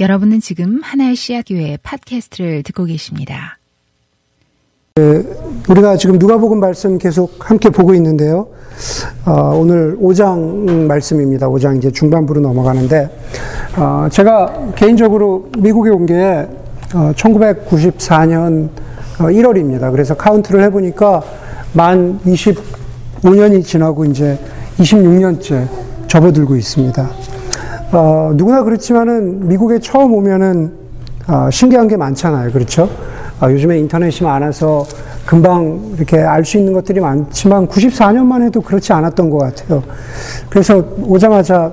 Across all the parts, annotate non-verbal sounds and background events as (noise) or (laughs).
여러분은 지금 하나의 씨앗 교회 팟캐스트를 듣고 계십니다. 우리가 지금 누가복음 말씀 계속 함께 보고 있는데요. 어, 오늘 5장 말씀입니다. 5장 이제 중반부로 넘어가는데 어, 제가 개인적으로 미국에 온 게 1994년 1월입니다. 그래서 카운트를 해보니까 만 25년이 지나고 이제 26년째 접어들고 있습니다. 어, 누구나 그렇지만은 미국에 처음 오면은 어, 신기한 게 많잖아요. 그렇죠? 어, 요즘에 인터넷이 많아서 금방 이렇게 알 수 있는 것들이 많지만 94년만 해도 그렇지 않았던 것 같아요. 그래서 오자마자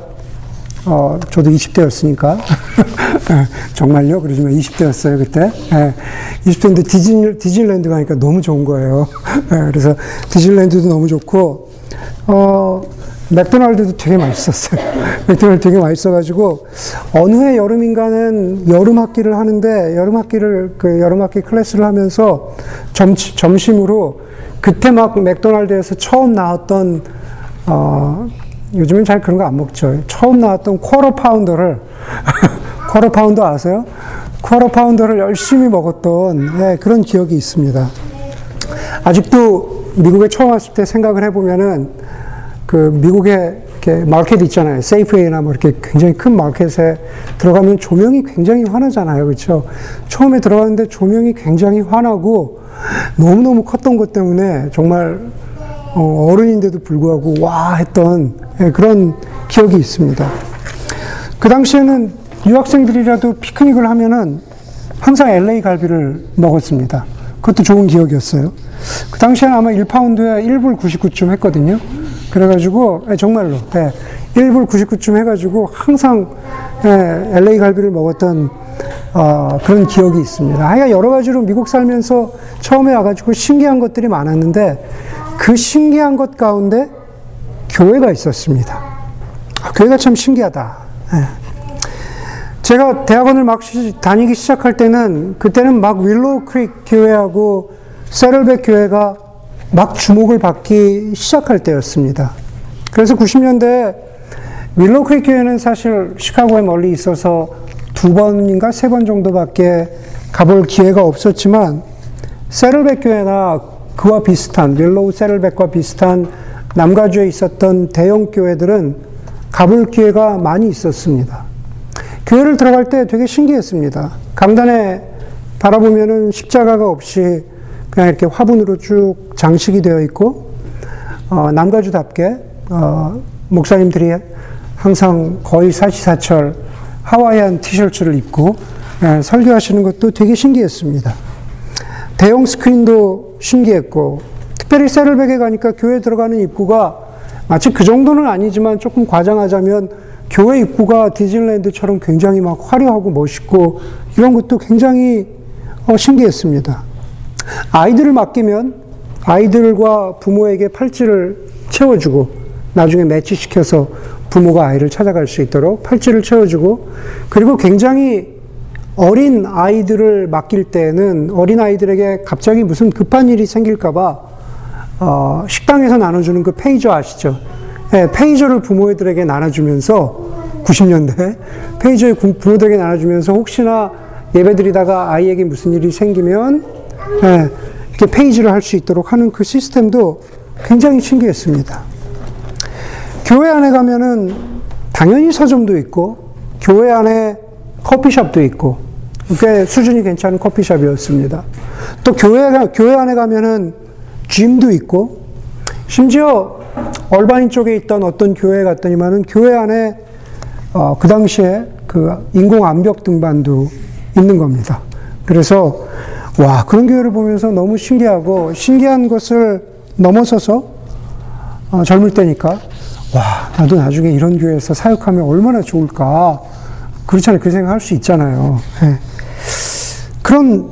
어, 저도 20대였으니까. (laughs) 정말요? 그러지만 20대였어요, 그때. 예, 20대인데 디즈니, 디즈니랜드 가니까 너무 좋은 거예요. (laughs) 예, 그래서 디즈니랜드도 너무 좋고, 어, 맥도날드도 되게 맛있었어요. (laughs) 맥도날드 되게 맛있어가지고 어느 해 여름인가는 여름 학기를 하는데 여름 학기를 그 여름 학기 클래스를 하면서 점, 점심으로 그때 막 맥도날드에서 처음 나왔던 어, 요즘은 잘 그런 거 안 먹죠. 처음 나왔던 Quarter Pounder를 (laughs) Quarter Pounder 아세요? Quarter Pounder를 열심히 먹었던 네, 그런 기억이 있습니다. 아직도 미국에 처음 왔을 때 생각을 해보면은 그 미국에 이렇게 마켓 있잖아요. 세이프웨이나 뭐 이렇게 굉장히 큰 마켓에 들어가면 조명이 굉장히 환하잖아요. 그렇죠? 처음에 들어갔는데 조명이 굉장히 환하고 너무너무 컸던 것 때문에 정말 어, 어른인데도 불구하고 와 했던 예, 그런 기억이 있습니다. 그 당시에는 유학생들이라도 피크닉을 하면은 항상 LA 갈비를 먹었습니다. 그것도 좋은 기억이었어요. 그 당시에는 아마 1파운드에 1불 99쯤 했거든요. 그래가지고 예, 정말로 예, 1불 99쯤 해가지고 항상 예, LA 갈비를 먹었던 어, 그런 기억이 있습니다. 하여간 여러 가지로 미국 살면서 처음에 와가지고 신기한 것들이 많았는데 그 신기한 것 가운데 교회가 있었습니다. 아, 교회가 참 신기하다. 예. 제가 대학원을 막 시, 다니기 시작할 때는 그때는 막 윌로우 크릭 교회하고 새들백 교회가 막 주목을 받기 시작할 때였습니다. 그래서 90년대 윌로우 크릭 교회는 사실 시카고에 멀리 있어서 두 번인가 세 번 정도밖에 가볼 기회가 없었지만 새들백 교회나 그와 비슷한 윌로우 새들백과 비슷한 남가주에 있었던 대형 교회들은 가볼 기회가 많이 있었습니다. 교회를 들어갈 때 되게 신기했습니다. 강단에 바라보면은 십자가가 없이 그냥 이렇게 화분으로 쭉 장식이 되어 있고 어, 남가주답게 어, 목사님들이 항상 거의 사시사철 하와이안 티셔츠를 입고 예, 설교하시는 것도 되게 신기했습니다. 대형 스크린도 신기했고 특별히 세를백에 가니까 교회 들어가는 입구가 마치 그 정도는 아니지만 조금 과장하자면 교회 입구가 디즈니랜드처럼 굉장히 막 화려하고 멋있고 이런 것도 굉장히 어, 신기했습니다. 아이들을 맡기면 아이들과 부모에게 팔찌를 채워주고 나중에 매치시켜서 부모가 아이를 찾아갈 수 있도록 팔찌를 채워주고 그리고 굉장히 어린 아이들을 맡길 때는 어린 아이들에게 갑자기 무슨 급한 일이 생길까봐 어, 식당에서 나눠주는 그 페이저 아시죠? 네, 페이저를 부모들에게 나눠주면서 90년대 페이저를 부모들에게 나눠주면서 혹시나 예배드리다가 아이에게 무슨 일이 생기면 네, 이렇게 페이지를 할 수 있도록 하는 그 시스템도 굉장히 신기했습니다. 교회 안에 가면은 당연히 서점도 있고 교회 안에 커피숍도 있고 꽤 수준이 괜찮은 커피숍이었습니다. 또 교회 교회 안에 가면은 짐도 있고 심지어 얼바인 쪽에 있던 어떤 교회 갔더니만은 교회 안에 어, 그 당시에 그 인공 암벽 등반도 있는 겁니다. 그래서 와, 그런 교회를 보면서 너무 신기하고, 신기한 것을 넘어서서, 어, 젊을 때니까, 와, 나도 나중에 이런 교회에서 사역하면 얼마나 좋을까. 그렇잖아요. 그 생각 할 수 있잖아요. 네. 그런,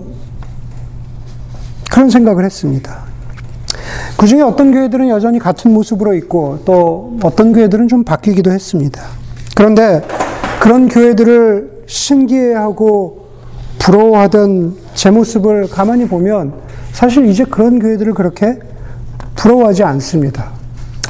그런 생각을 했습니다. 그 중에 어떤 교회들은 여전히 같은 모습으로 있고, 또 어떤 교회들은 좀 바뀌기도 했습니다. 그런데 그런 교회들을 신기해하고 부러워하던 제 모습을 가만히 보면 사실 이제 그런 교회들을 그렇게 부러워하지 않습니다.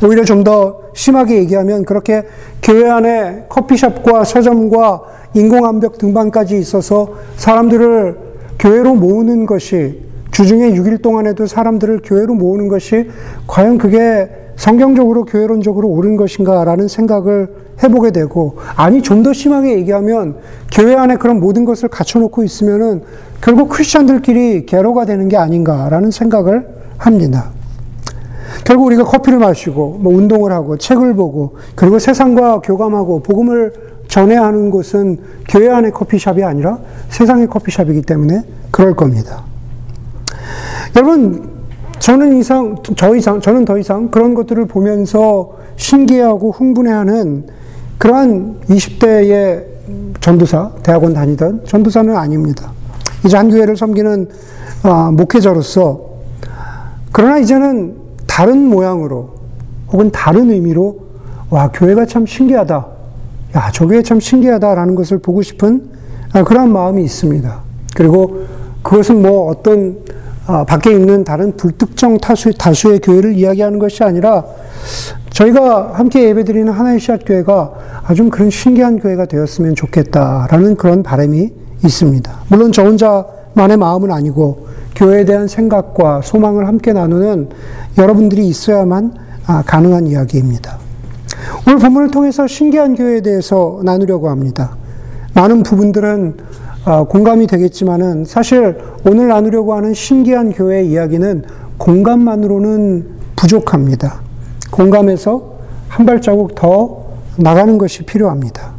오히려 좀 더 심하게 얘기하면 그렇게 교회 안에 커피숍과 서점과 인공암벽 등반까지 있어서 사람들을 교회로 모으는 것이 주중에 6일 동안에도 사람들을 교회로 모으는 것이 과연 그게 성경적으로 교회론적으로 옳은 것인가라는 생각을 해보게 되고 아니 좀 더 심하게 얘기하면 교회 안에 그런 모든 것을 갖춰놓고 있으면은 결국 크리스천들끼리 개로가 되는 게 아닌가라는 생각을 합니다. 결국 우리가 커피를 마시고 뭐 운동을 하고 책을 보고 그리고 세상과 교감하고 복음을 전해야 하는 곳은 교회 안의 커피숍이 아니라 세상의 커피숍이기 때문에 그럴 겁니다. 여러분 저는 이상 저 이상 저는 더 이상 그런 것들을 보면서 신기해하고 흥분해하는 그러한 20대의 전도사 대학원 다니던 전도사는 아닙니다. 이제 한 교회를 섬기는 어, 목회자로서 그러나 이제는 다른 모양으로 혹은 다른 의미로 와 교회가 참 신기하다. 야, 저 교회 참 신기하다라는 것을 보고 싶은 아, 그런 마음이 있습니다. 그리고 그것은 뭐 어떤 아, 밖에 있는 다른 불특정 다수, 다수의 교회를 이야기하는 것이 아니라 저희가 함께 예배드리는 하나의 씨앗 교회가 아주 그런 신기한 교회가 되었으면 좋겠다라는 그런 바람이 있습니다. 물론 저 혼자만의 마음은 아니고 교회에 대한 생각과 소망을 함께 나누는 여러분들이 있어야만 아, 가능한 이야기입니다. 오늘 본문을 통해서 신기한 교회에 대해서 나누려고 합니다. 많은 부분들은 아, 공감이 되겠지만은 사실 오늘 나누려고 하는 신기한 교회 이야기는 공감만으로는 부족합니다. 공감해서 한 발자국 더 나가는 것이 필요합니다.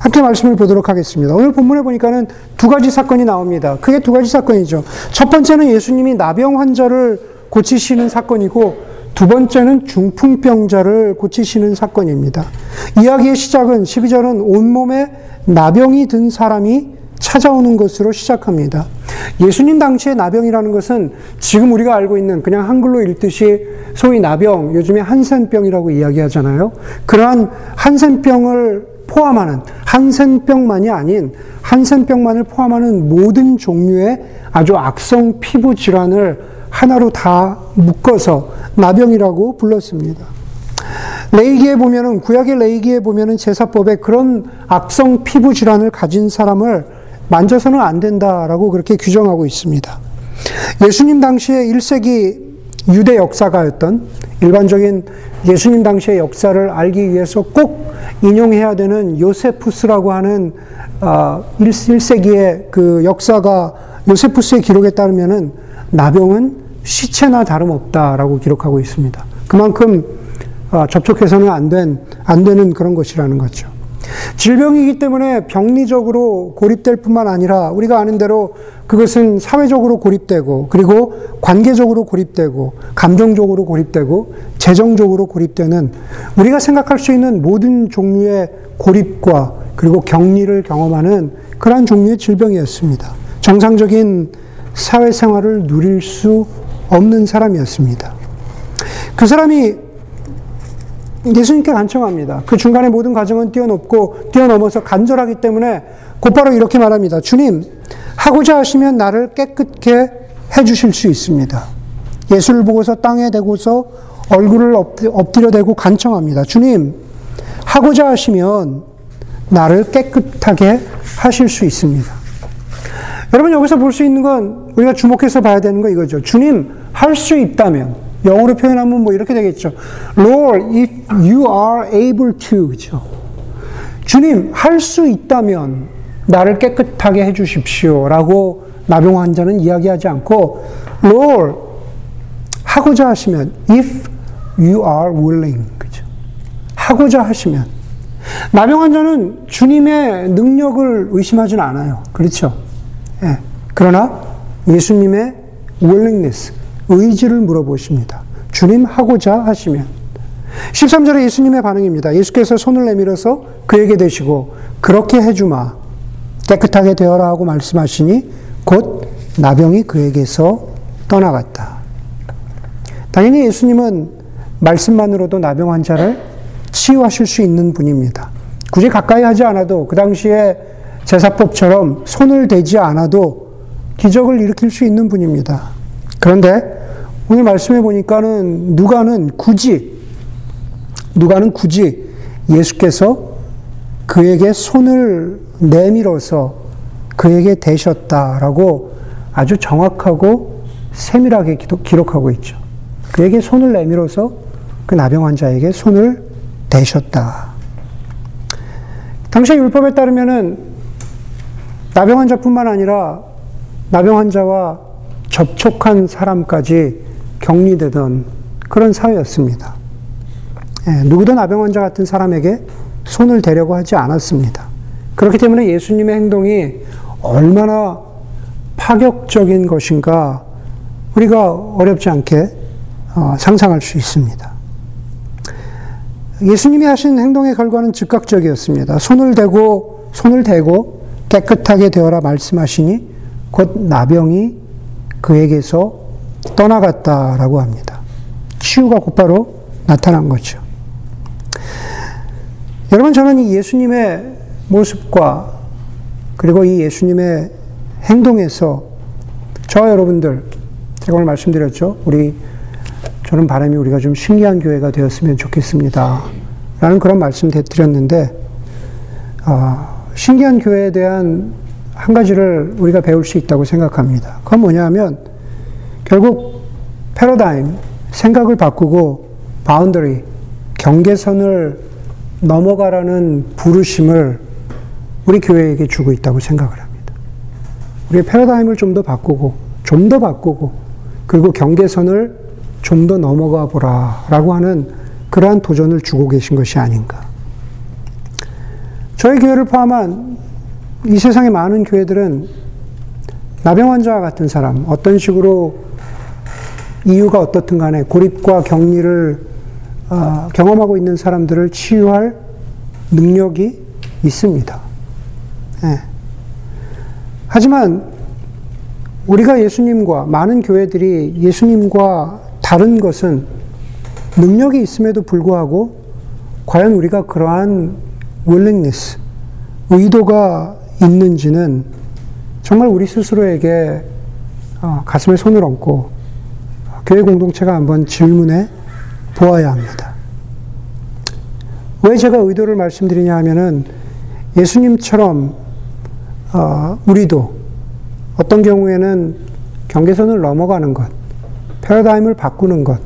함께 말씀을 보도록 하겠습니다. 오늘 본문에 보니까는 두 가지 사건이 나옵니다. 크게 두 가지 사건이죠. 첫 번째는 예수님이 나병 환자를 고치시는 사건이고 두 번째는 중풍병자를 고치시는 사건입니다. 이야기의 시작은 12절은 온몸에 나병이 든 사람이 찾아오는 것으로 시작합니다. 예수님 당시의 나병이라는 것은 지금 우리가 알고 있는 그냥 한글로 읽듯이 소위 나병, 요즘에 한센병이라고 이야기하잖아요. 그러한 한센병을 포함하는 한센병만이 아닌 한센병만을 포함하는 모든 종류의 아주 악성 피부 질환을 하나로 다 묶어서 나병이라고 불렀습니다. 레이기에 보면은 구약의 레이기에 보면은 제사법에 그런 악성 피부 질환을 가진 사람을 만져서는 안 된다라고 그렇게 규정하고 있습니다. 예수님 당시에 1세기 유대 역사가였던 일반적인 예수님 당시의 역사를 알기 위해서 꼭 인용해야 되는 요세푸스라고 하는 1세기의 아, 그 역사가 요세푸스의 기록에 따르면은 나병은 시체나 다름없다라고 기록하고 있습니다. 그만큼 아, 접촉해서는 안 된, 안 되는 그런 것이라는 거죠. 질병이기 때문에 병리적으로 고립될 뿐만 아니라 우리가 아는 대로 그것은 사회적으로 고립되고 그리고 관계적으로 고립되고 감정적으로 고립되고 재정적으로 고립되는 우리가 생각할 수 있는 모든 종류의 고립과 그리고 격리를 경험하는 그러한 종류의 질병이었습니다. 정상적인 사회생활을 누릴 수 없는 사람이었습니다. 그 사람이 예수님께 간청합니다. 그 중간에 모든 과정은 뛰어넘고 뛰어넘어서 간절하기 때문에 곧바로 이렇게 말합니다. 주님, 하고자 하시면 나를 깨끗게 해 주실 수 있습니다. 예수를 보고서 땅에 대고서 얼굴을 엎드려 대고 간청합니다. 주님, 하고자 하시면 나를 깨끗하게 하실 수 있습니다. 여러분 여기서 볼 수 있는 건 우리가 주목해서 봐야 되는 거 이거죠. 주님, 할 수 있다면 영어로 표현하면 뭐 이렇게 되겠죠. Lord, if you are able to. 그죠. 주님, 할 수 있다면 나를 깨끗하게 해 주십시오. 라고 나병 환자는 이야기하지 않고, Lord, 하고자 하시면, if you are willing. 그죠. 하고자 하시면. 나병 환자는 주님의 능력을 의심하지는 않아요. 그렇죠. 예. 그러나 예수님의 willingness, 의지를 물어보십니다. 주님 하고자 하시면. 13절에 예수님의 반응입니다. 예수께서 손을 내밀어서 그에게 대시고 그렇게 해주마. 깨끗하게 되어라 하고 말씀하시니 곧 나병이 그에게서 떠나갔다. 당연히 예수님은 말씀만으로도 나병 환자를 치유하실 수 있는 분입니다. 굳이 가까이 하지 않아도 그 당시에 제사법처럼 손을 대지 않아도 기적을 일으킬 수 있는 분입니다. 그런데 오늘 말씀해 보니까는 누가는 굳이 누가는 굳이 예수께서 그에게 손을 내밀어서 그에게 대셨다라고 아주 정확하고 세밀하게 기록하고 있죠. 그에게 손을 내밀어서 그 나병 환자에게 손을 대셨다. 당시 율법에 따르면은 나병 환자뿐만 아니라 나병 환자와 접촉한 사람까지 격리되던 그런 사회였습니다. 예, 누구도 나병 환자 같은 사람에게 손을 대려고 하지 않았습니다. 그렇기 때문에 예수님의 행동이 얼마나 파격적인 것인가 우리가 어렵지 않게 어, 상상할 수 있습니다. 예수님이 하신 행동의 결과는 즉각적이었습니다. 손을 대고 손을 대고 깨끗하게 되어라 말씀하시니 곧 나병이 그에게서 떠나갔다라고 합니다. 치유가 곧바로 나타난 거죠. 여러분 저는 이 예수님의 모습과 그리고 이 예수님의 행동에서 저 여러분들 제가 오늘 말씀드렸죠. 우리 저는 바람이 우리가 좀 신기한 교회가 되었으면 좋겠습니다. 라는 그런 말씀 드렸는데, 아, 신기한 교회에 대한 한 가지를 우리가 배울 수 있다고 생각합니다. 그건 뭐냐 하면, 결국 패러다임, 생각을 바꾸고, boundary, 경계선을 넘어가라는 부르심을 우리 교회에게 주고 있다고 생각을 합니다. 우리의 패러다임을 좀 더 바꾸고, 좀 더 바꾸고, 그리고 경계선을 좀 더 넘어가 보라 라고 하는 그러한 도전을 주고 계신 것이 아닌가. 저희 교회를 포함한 이 세상의 많은 교회들은 나병 환자와 같은 사람, 어떤 식으로 이유가 어떻든 간에 고립과 격리를 어, 경험하고 있는 사람들을 치유할 능력이 있습니다. 네. 하지만 우리가 예수님과 많은 교회들이 예수님과 다른 것은 능력이 있음에도 불구하고 과연 우리가 그러한 willingness, 의도가 있는지는 정말 우리 스스로에게 어, 가슴에 손을 얹고 교회 공동체가 한번 질문해 보아야 합니다. 왜 제가 의도를 말씀드리냐 하면은 예수님처럼 어, 우리도 어떤 경우에는 경계선을 넘어가는 것, 패러다임을 바꾸는 것,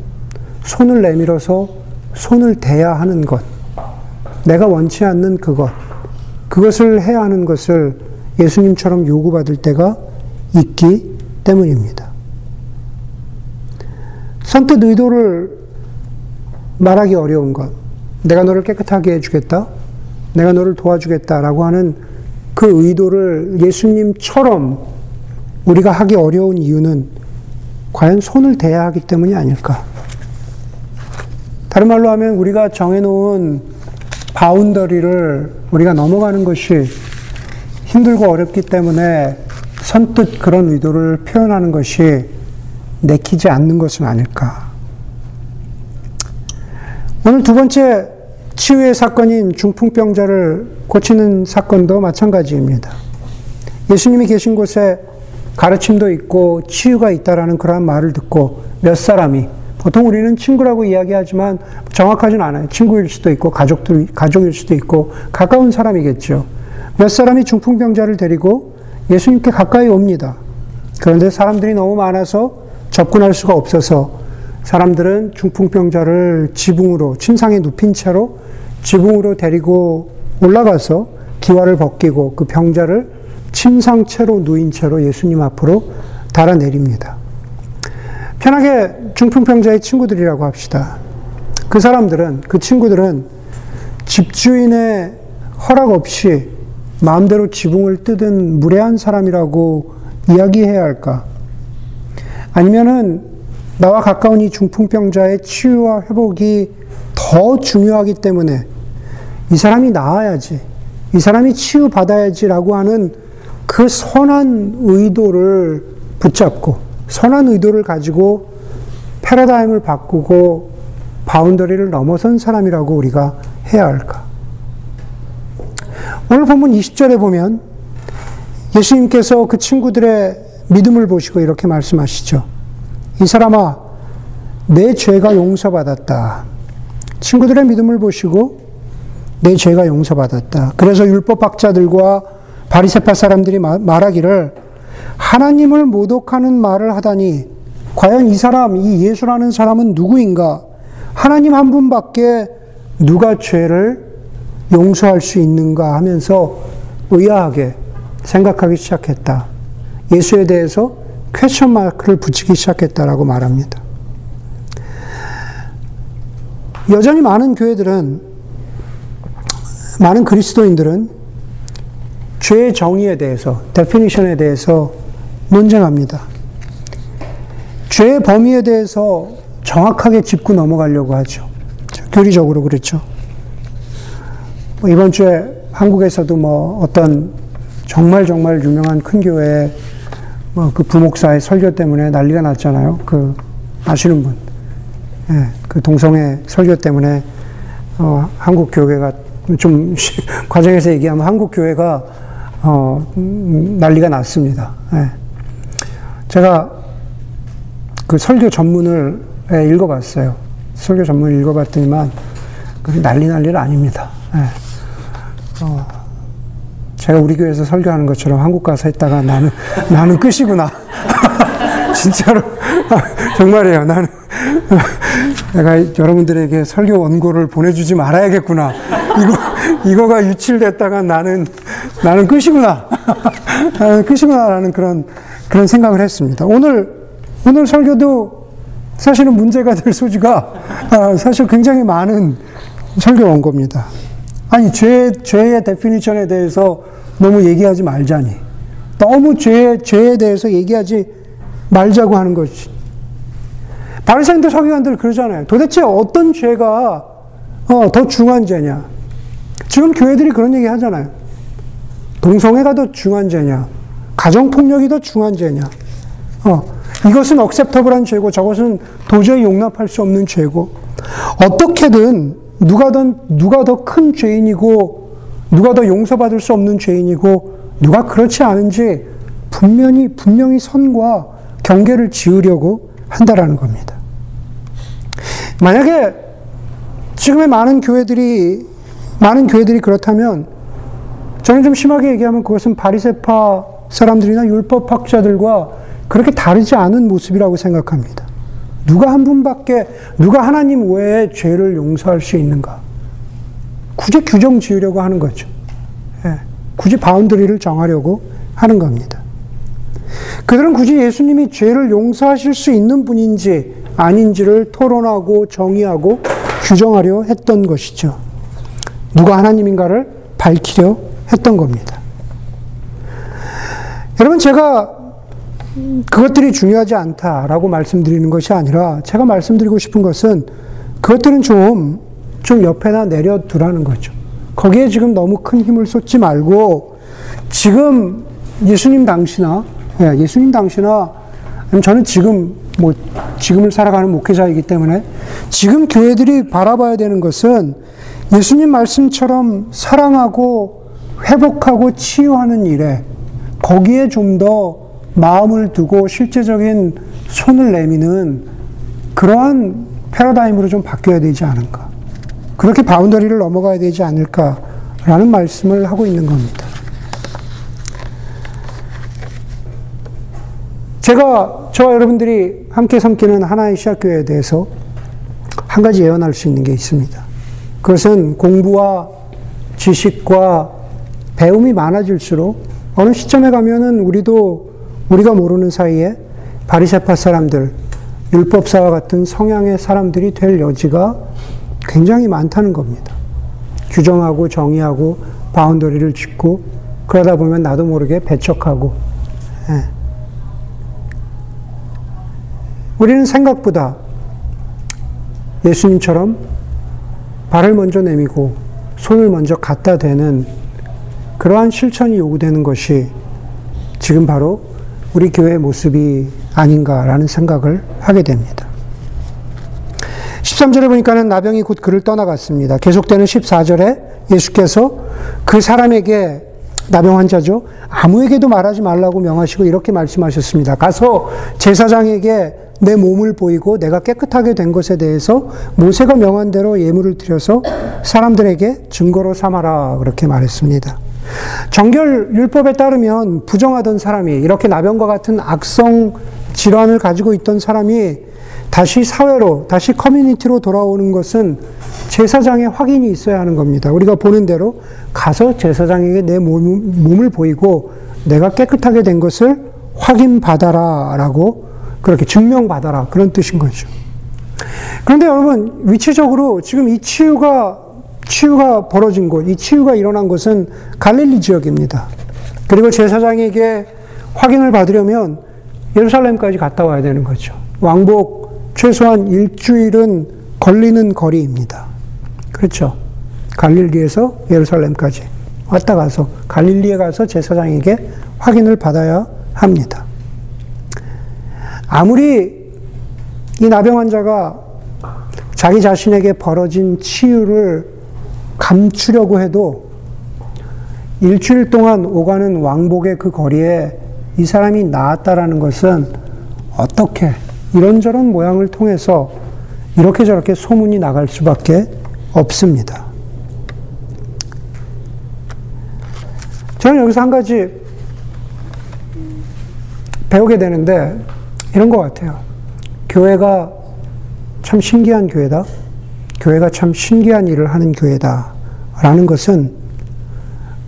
손을 내밀어서 손을 대야 하는 것, 내가 원치 않는 그것, 그것을 해야 하는 것을 예수님처럼 요구받을 때가 있기 때문입니다. 선뜻 의도를 말하기 어려운 것, 내가 너를 깨끗하게 해주겠다, 내가 너를 도와주겠다라고 하는 그 의도를 예수님처럼 우리가 하기 어려운 이유는 과연 손을 대야 하기 때문이 아닐까. 다른 말로 하면 우리가 정해놓은 바운더리를 우리가 넘어가는 것이 힘들고 어렵기 때문에 선뜻 그런 의도를 표현하는 것이 내키지 않는 것은 아닐까. 오늘 두 번째 치유의 사건인 중풍병자를 고치는 사건도 마찬가지입니다. 예수님이 계신 곳에 가르침도 있고 치유가 있다라는 그러한 말을 듣고 몇 사람이 보통 우리는 친구라고 이야기하지만 정확하진 않아요. 친구일 수도 있고 가족들 가족일 수도 있고 가까운 사람이겠죠. 몇 사람이 중풍병자를 데리고 예수님께 가까이 옵니다. 그런데 사람들이 너무 많아서 접근할 수가 없어서 사람들은 중풍병자를 지붕으로 침상에 눕힌 채로 지붕으로 데리고 올라가서 기와를 벗기고 그 병자를 침상채로 누인 채로 예수님 앞으로 달아내립니다. 편하게 중풍병자의 친구들이라고 합시다. 그 사람들은, 그 친구들은 집주인의 허락 없이 마음대로 지붕을 뜯은 무례한 사람이라고 이야기해야 할까? 아니면은 나와 가까운 이 중풍병자의 치유와 회복이 더 중요하기 때문에 이 사람이 나아야지, 이 사람이 치유받아야지라고 하는 그 선한 의도를 붙잡고 선한 의도를 가지고 패러다임을 바꾸고 바운더리를 넘어선 사람이라고 우리가 해야 할까? 오늘 본문 20절에 보면 예수님께서 그 친구들의 믿음을 보시고 이렇게 말씀하시죠. 이 사람아, 내 죄가 용서받았다. 친구들의 믿음을 보시고 내 죄가 용서받았다. 그래서 율법학자들과 바리새파 사람들이 말하기를 하나님을 모독하는 말을 하다니 과연 이 사람, 이 예수라는 사람은 누구인가? 하나님 한 분밖에 누가 죄를 용서할 수 있는가 하면서 의아하게 생각하기 시작했다. 예수에 대해서 question mark를 붙이기 시작했다라고 말합니다. 여전히 많은 교회들은 많은 그리스도인들은 죄의 정의에 대해서 데피니션에 대해서 논쟁합니다. 죄의 범위에 대해서 정확하게 짚고 넘어가려고 하죠. 교리적으로 그렇죠. 뭐 이번 주에 한국에서도 뭐 어떤 정말 정말 유명한 큰 교회 뭐 그 부목사의 설교 때문에 난리가 났잖아요. 그 아시는 분. 예, 그 동성애 설교 때문에 어, 한국 교회가 좀 (laughs) 과정에서 얘기하면 한국 교회가 어, 음, 난리가 났습니다. 예. 제가 그 설교 전문을 예, 읽어봤어요. 설교 전문을 읽어봤더니만 난리 난리는 아닙니다. 예. 어, 제가 우리 교회에서 설교하는 것처럼 한국 가서 했다가 나는 나는 끝이구나. (laughs) 진짜로 (laughs) 정말이에요. 나는 내가 여러분들에게 설교 원고를 보내주지 말아야겠구나. 이거 이거가 유출됐다가 나는 나는 끝이구나. (laughs) 나는 끝이구나라는 그런 그런 생각을 했습니다. 오늘 오늘 설교도 사실은 문제가 될 소지가 아, 사실 굉장히 많은 설교 원고입니다. 아니 죄 죄의 definition에 대해서 너무 얘기하지 말자니 너무 죄 죄에 대해서 얘기하지 말자고 하는 것이 바리새인들 서기관들 그러잖아요. 도대체 어떤 죄가 어, 더 중한 죄냐? 지금 교회들이 그런 얘기 하잖아요. 동성애가 더 중한 죄냐? 가정폭력이 더 중한 죄냐? 어, 이것은 억셉터블한 죄고 저것은 도저히 용납할 수 없는 죄고 어떻게든 누가 더 누가 더 큰 죄인이고 누가 더 용서받을 수 없는 죄인이고 누가 그렇지 않은지 분명히 분명히 선과 경계를 지으려고 한다라는 겁니다. 만약에 지금의 많은 교회들이 많은 교회들이 그렇다면 저는 좀 심하게 얘기하면 그것은 바리새파 사람들이나 율법 학자들과 그렇게 다르지 않은 모습이라고 생각합니다. 누가 한 분밖에 누가 하나님 외에 죄를 용서할 수 있는가? 굳이 규정 지으려고 하는 거죠. 예, 굳이 boundary를 정하려고 하는 겁니다. 그들은 굳이 예수님이 죄를 용서하실 수 있는 분인지 아닌지를 토론하고 정의하고 규정하려 했던 것이죠. 누가 하나님인가를 밝히려 했던 겁니다. 여러분, 제가 그것들이 중요하지 않다라고 말씀드리는 것이 아니라 제가 말씀드리고 싶은 것은 그것들은 좀, 좀 옆에나 내려두라는 거죠. 거기에 지금 너무 큰 힘을 쏟지 말고 지금 예수님 당시나, 예, 예수님 당시나 저는 지금 뭐 지금을 살아가는 목회자이기 때문에 지금 교회들이 바라봐야 되는 것은 예수님 말씀처럼 사랑하고 회복하고 치유하는 일에 거기에 좀 더 마음을 두고 실제적인 손을 내미는 그러한 패러다임으로 좀 바뀌어야 되지 않은가. 그렇게 바운더리를 넘어가야 되지 않을까라는 말씀을 하고 있는 겁니다. 제가 저와 여러분들이 함께 섬기는 하나의 시학교회에 대해서 한 가지 예언할 수 있는 게 있습니다. 그것은 공부와 지식과 배움이 많아질수록 어느 시점에 가면은 우리도 우리가 모르는 사이에 바리새파 사람들, 율법사와 같은 성향의 사람들이 될 여지가 굉장히 많다는 겁니다. 규정하고 정의하고 바운더리를 짓고 그러다 보면 나도 모르게 배척하고 예. 우리는 생각보다 예수님처럼 발을 먼저 내미고 손을 먼저 갖다 대는 그러한 실천이 요구되는 것이 지금 바로 우리 교회의 모습이 아닌가라는 생각을 하게 됩니다. 13절에 보니까는 나병이 곧 그를 떠나갔습니다. 계속되는 14절에 예수께서 그 사람에게 나병 환자죠. 아무에게도 말하지 말라고 명하시고 이렇게 말씀하셨습니다. 가서 제사장에게 내 몸을 보이고 내가 깨끗하게 된 것에 대해서 모세가 명한 대로 예물을 드려서 사람들에게 증거로 삼아라 그렇게 말했습니다. 정결 율법에 따르면 부정하던 사람이 이렇게 나병과 같은 악성 질환을 가지고 있던 사람이 다시 사회로, 다시 커뮤니티로 돌아오는 것은 제사장의 확인이 있어야 하는 겁니다. 우리가 보는 대로 가서 제사장에게 내 몸, 을 보이고 내가 깨끗하게 된 것을 확인받아라 라고 그렇게 증명받아라 그런 뜻인 거죠. 그런데 여러분 위치적으로 지금 이 치유가 치유가 벌어진 곳, 이 치유가 일어난 곳은 갈릴리 지역입니다. 그리고 제사장에게 확인을 받으려면 예루살렘까지 갔다 와야 되는 거죠. 왕복 최소한 일주일은 걸리는 거리입니다. 그렇죠. 갈릴리에서 예루살렘까지 왔다 가서 갈릴리에 가서 제사장에게 확인을 받아야 합니다. 아무리 이 나병 환자가 자기 자신에게 벌어진 치유를 감추려고 해도 일주일 동안 오가는 왕복의 그 거리에 이 사람이 나았다라는 것은 어떻게 이런저런 모양을 통해서 이렇게 저렇게 소문이 나갈 수밖에 없습니다. 저는 여기서 한 가지 배우게 되는데 이런 것 같아요. 교회가 참 신기한 교회다. 교회가 참 신기한 일을 하는 교회다. 라는 것은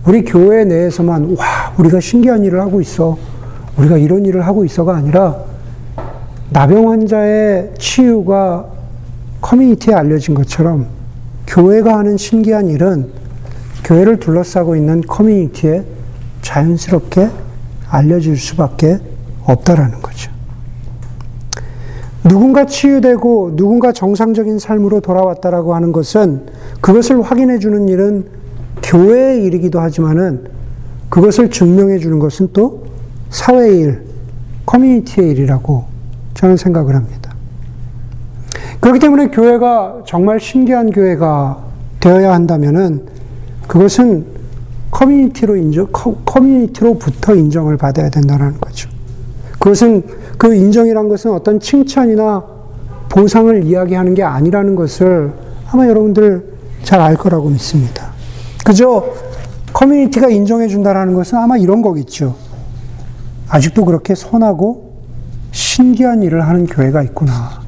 우리 교회 내에서만, 와, 우리가 신기한 일을 하고 있어. 우리가 이런 일을 하고 있어가 아니라 나병 환자의 치유가 커뮤니티에 알려진 것처럼 교회가 하는 신기한 일은 교회를 둘러싸고 있는 커뮤니티에 자연스럽게 알려질 수밖에 없다라는 거죠. 누군가 치유되고 누군가 정상적인 삶으로 돌아왔다라고 하는 것은 그것을 확인해 주는 일은 교회의 일이기도 하지만은 그것을 증명해 주는 것은 또 사회의 일, 커뮤니티의 일이라고 저는 생각을 합니다. 그렇기 때문에 교회가 정말 신기한 교회가 되어야 한다면은 그것은 커뮤니티로 인정, 커뮤니티로부터 인정을 받아야 된다는 거죠. 그것은 그 인정이란 것은 어떤 칭찬이나 보상을 이야기하는 게 아니라는 것을 아마 여러분들 잘 알 거라고 믿습니다. 그저 커뮤니티가 인정해 준다라는 것은 아마 이런 거겠죠. 아직도 그렇게 선하고 신기한 일을 하는 교회가 있구나.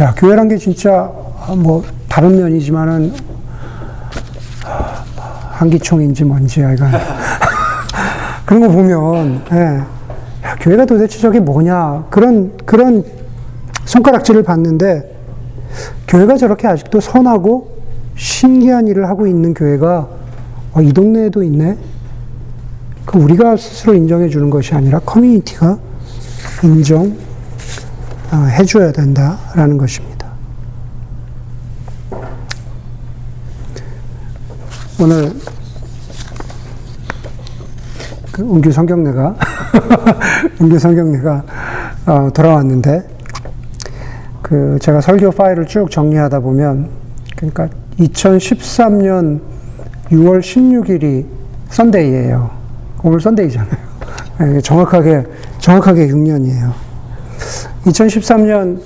야, 교회란 게 진짜 뭐 다른 면이지만은 한기총인지 뭔지 약간 (laughs) 그런 거 보면 예. 야, 교회가 도대체 저게 뭐냐 그런 그런 손가락질을 받는데 교회가 저렇게 아직도 선하고 신기한 일을 하고 있는 교회가 어, 이 동네에도 있네. 그 우리가 스스로 인정해 주는 것이 아니라 커뮤니티가 인정해 어, 줘야 된다라는 것입니다. 오늘 그 은규 성경내가 (laughs) 은규 성경내가 어, 돌아왔는데 그 제가 설교 파일을 쭉 정리하다 보면 그러니까 2013년 6월 16일이 썬데이예요. 오늘 썬데이잖아요. 네, 정확하게, 정확하게 6년이에요. 2013년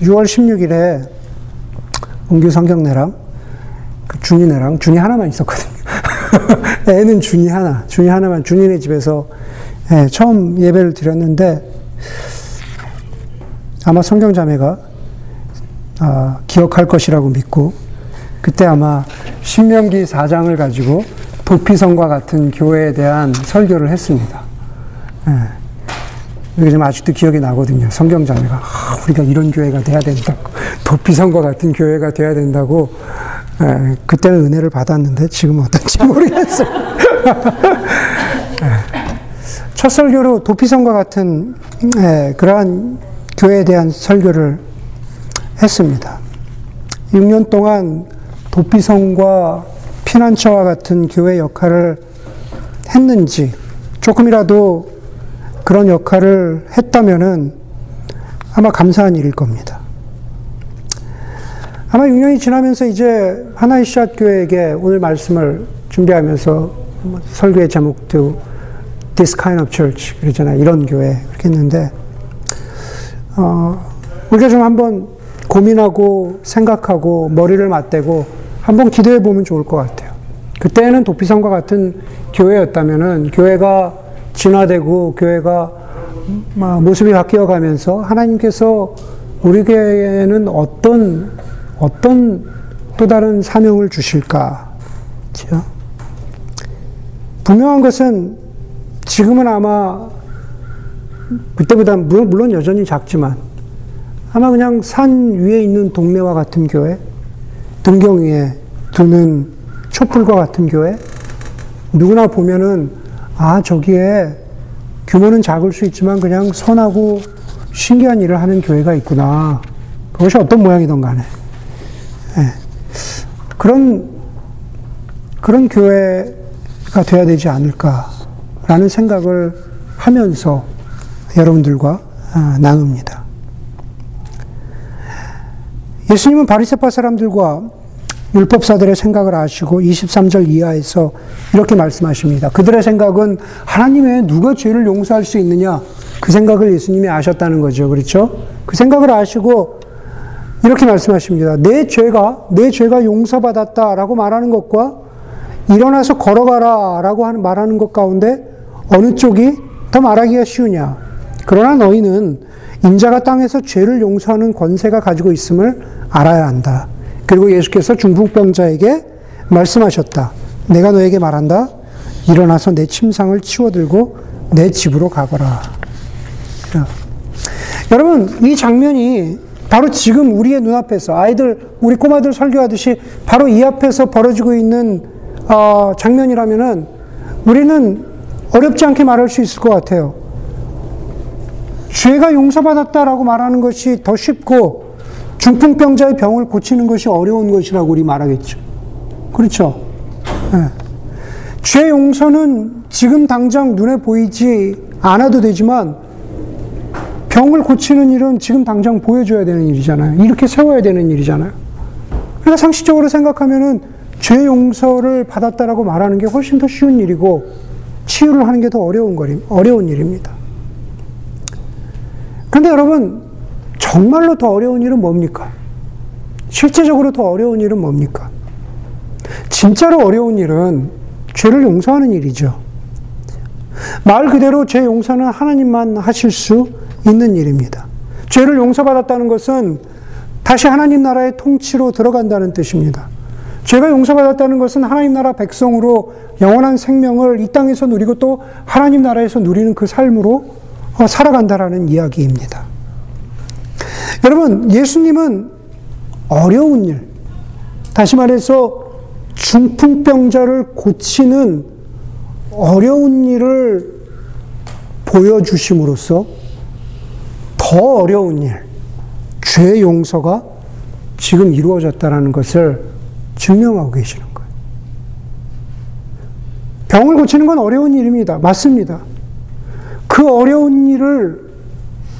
6월 16일에 은규 성경네랑 그 준이네랑 준이 하나만 있었거든요. (laughs) 애는 준이 하나, 준이 하나만 준이네 집에서 네, 처음 예배를 드렸는데 아마 성경 자매가 아, 기억할 것이라고 믿고 그때 아마 신명기 4장을 가지고 도피성과 같은 교회에 대한 설교를 했습니다. 예. 이게 좀 아직도 기억이 나거든요. 성경자매가 아, 우리가 이런 교회가 돼야 된다고 도피성과 같은 교회가 돼야 된다고 예. 그때는 은혜를 받았는데 지금은 어떤지 (laughs) 모르겠어요. 예. 첫 설교로 도피성과 같은 예, 그러한 교회에 대한 설교를 했습니다. 6년 동안 도피성과 피난처와 같은 교회 역할을 했는지 조금이라도 그런 역할을 했다면은 아마 감사한 일일 겁니다. 아마 6년이 지나면서 이제 하나의 샷 교회에게 오늘 말씀을 준비하면서 설교의 제목도 This kind of church 그러잖아요. 이런 교회 그렇게 했는데 어, 우리가 좀 한번 고민하고 생각하고 머리를 맞대고 한번 기도해 보면 좋을 것 같아요. 그때는 도피성과 같은 교회였다면은 교회가 진화되고 교회가 모습이 바뀌어 가면서 하나님께서 우리 교회에는 어떤 어떤 또 다른 사명을 주실까? 분명한 것은 지금은 아마 그때보다 물론 여전히 작지만 아마 그냥 산 위에 있는 동네와 같은 교회, 등경 위에 두는 촛불과 같은 교회, 누구나 보면은 아 저기에 규모는 작을 수 있지만 그냥 선하고 신기한 일을 하는 교회가 있구나. 그것이 어떤 모양이든 간에. 네. 그런, 그런 교회가 되어야 되지 않을까라는 생각을 하면서 여러분들과 아, 나눕니다. 예수님은 바리새파 사람들과 율법사들의 생각을 아시고 23절 이하에서 이렇게 말씀하십니다. 그들의 생각은 하나님의 누가 죄를 용서할 수 있느냐 그 생각을 예수님이 아셨다는 거죠. 그렇죠? 그 생각을 아시고 이렇게 말씀하십니다. 내 죄가 내 죄가 용서받았다라고 말하는 것과 일어나서 걸어가라라고 말하는 것 가운데 어느 쪽이 더 말하기가 쉬우냐? 그러나 너희는 인자가 땅에서 죄를 용서하는 권세가 가지고 있음을 알아야 한다. 그리고 예수께서 중풍병자에게 말씀하셨다. 내가 너에게 말한다. 일어나서 내 침상을 치워들고 내 집으로 가거라. 여러분, 이 장면이 바로 지금 우리의 눈앞에서 아이들, 우리 꼬마들 설교하듯이 바로 이 앞에서 벌어지고 있는 어, 장면이라면은 우리는 어렵지 않게 말할 수 있을 것 같아요. 죄가 용서받았다라고 말하는 것이 더 쉽고 중풍병자의 병을 고치는 것이 어려운 것이라고 우리 말하겠죠. 그렇죠? 네. 죄 용서는 지금 당장 눈에 보이지 않아도 되지만 병을 고치는 일은 지금 당장 보여줘야 되는 일이잖아요. 이렇게 세워야 되는 일이잖아요. 그러니까 상식적으로 생각하면은 죄 용서를 받았다라고 말하는 게 훨씬 더 쉬운 일이고 치유를 하는 게 더 어려운 거리, 어려운 일입니다. 근데 여러분, 정말로 더 어려운 일은 뭡니까? 실제적으로 더 어려운 일은 뭡니까? 진짜로 어려운 일은 죄를 용서하는 일이죠. 말 그대로 죄 용서는 하나님만 하실 수 있는 일입니다. 죄를 용서받았다는 것은 다시 하나님 나라의 통치로 들어간다는 뜻입니다. 죄가 용서받았다는 것은 하나님 나라 백성으로 영원한 생명을 이 땅에서 누리고 또 하나님 나라에서 누리는 그 삶으로 어, 살아간다라는 이야기입니다. 여러분, 예수님은 어려운 일, 다시 말해서 중풍병자를 고치는 어려운 일을 보여주심으로써 더 어려운 일, 죄 용서가 지금 이루어졌다는 것을 증명하고 계시는 거예요. 병을 고치는 건 어려운 일입니다. 맞습니다. 그 어려운 일을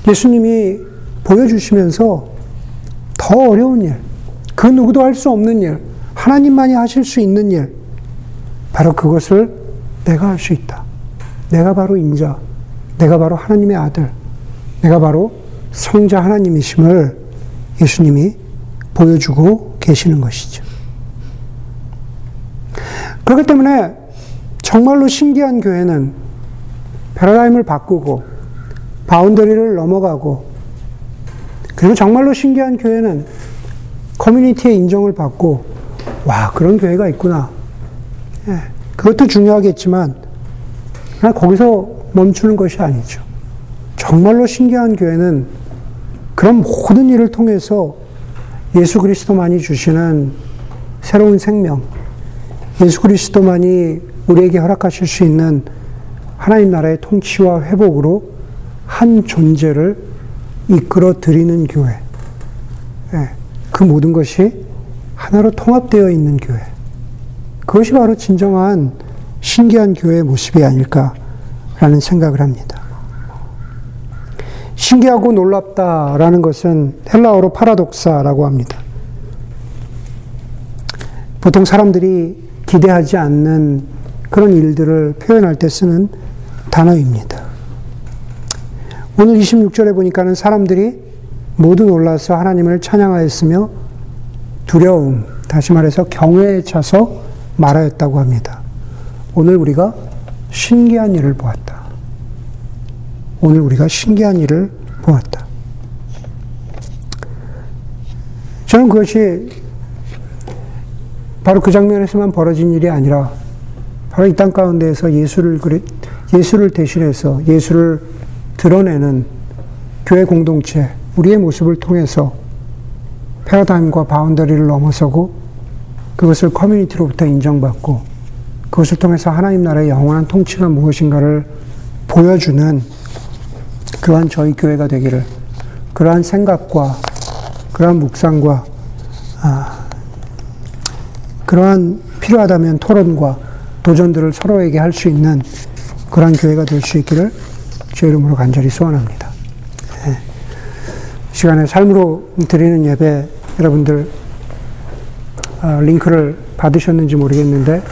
예수님이 보여주시면서 더 어려운 일, 그 누구도 할 수 없는 일, 하나님만이 하실 수 있는 일, 바로 그것을 내가 할 수 있다. 내가 바로 인자, 내가 바로 하나님의 아들, 내가 바로 성자 하나님이심을 예수님이 보여주고 계시는 것이죠. 그렇기 때문에 정말로 신기한 교회는 패러다임을 바꾸고 바운더리를 넘어가고 그리고 정말로 신기한 교회는 커뮤니티의 인정을 받고 와 그런 교회가 있구나. 예, 그것도 중요하겠지만 거기서 멈추는 것이 아니죠. 정말로 신기한 교회는 그런 모든 일을 통해서 예수 그리스도만이 주시는 새로운 생명, 예수 그리스도만이 우리에게 허락하실 수 있는 하나님 나라의 통치와 회복으로 한 존재를 이끌어 드리는 교회. 네, 그 모든 것이 하나로 통합되어 있는 교회. 그것이 바로 진정한 신기한 교회의 모습이 아닐까라는 생각을 합니다. 신기하고 놀랍다라는 것은 헬라어로 파라독사라고 합니다. 보통 사람들이 기대하지 않는 그런 일들을 표현할 때 쓰는 단어입니다. 오늘 26절에 보니까는 사람들이 모두 놀라서 하나님을 찬양하였으며 두려움, 다시 말해서 경외에 차서 말하였다고 합니다. 오늘 우리가 신기한 일을 보았다. 오늘 우리가 신기한 일을 보았다. 저는 그것이 바로 그 장면에서만 벌어진 일이 아니라 바로 이 땅 가운데에서 예수를 예수를 대신해서 예수를 드러내는 교회 공동체 우리의 모습을 통해서 패러다임과 바운더리를 넘어서고 그것을 커뮤니티로부터 인정받고 그것을 통해서 하나님 나라의 영원한 통치가 무엇인가를 보여주는 그러한 저희 교회가 되기를 그러한 생각과 그러한 묵상과 아, 그러한 필요하다면 토론과 도전들을 서로에게 할 수 있는 그러한 교회가 될 수 있기를 주 이름으로 간절히 소원합니다. 네. 시간에 삶으로 드리는 예배 여러분들 아, 링크를 받으셨는지 모르겠는데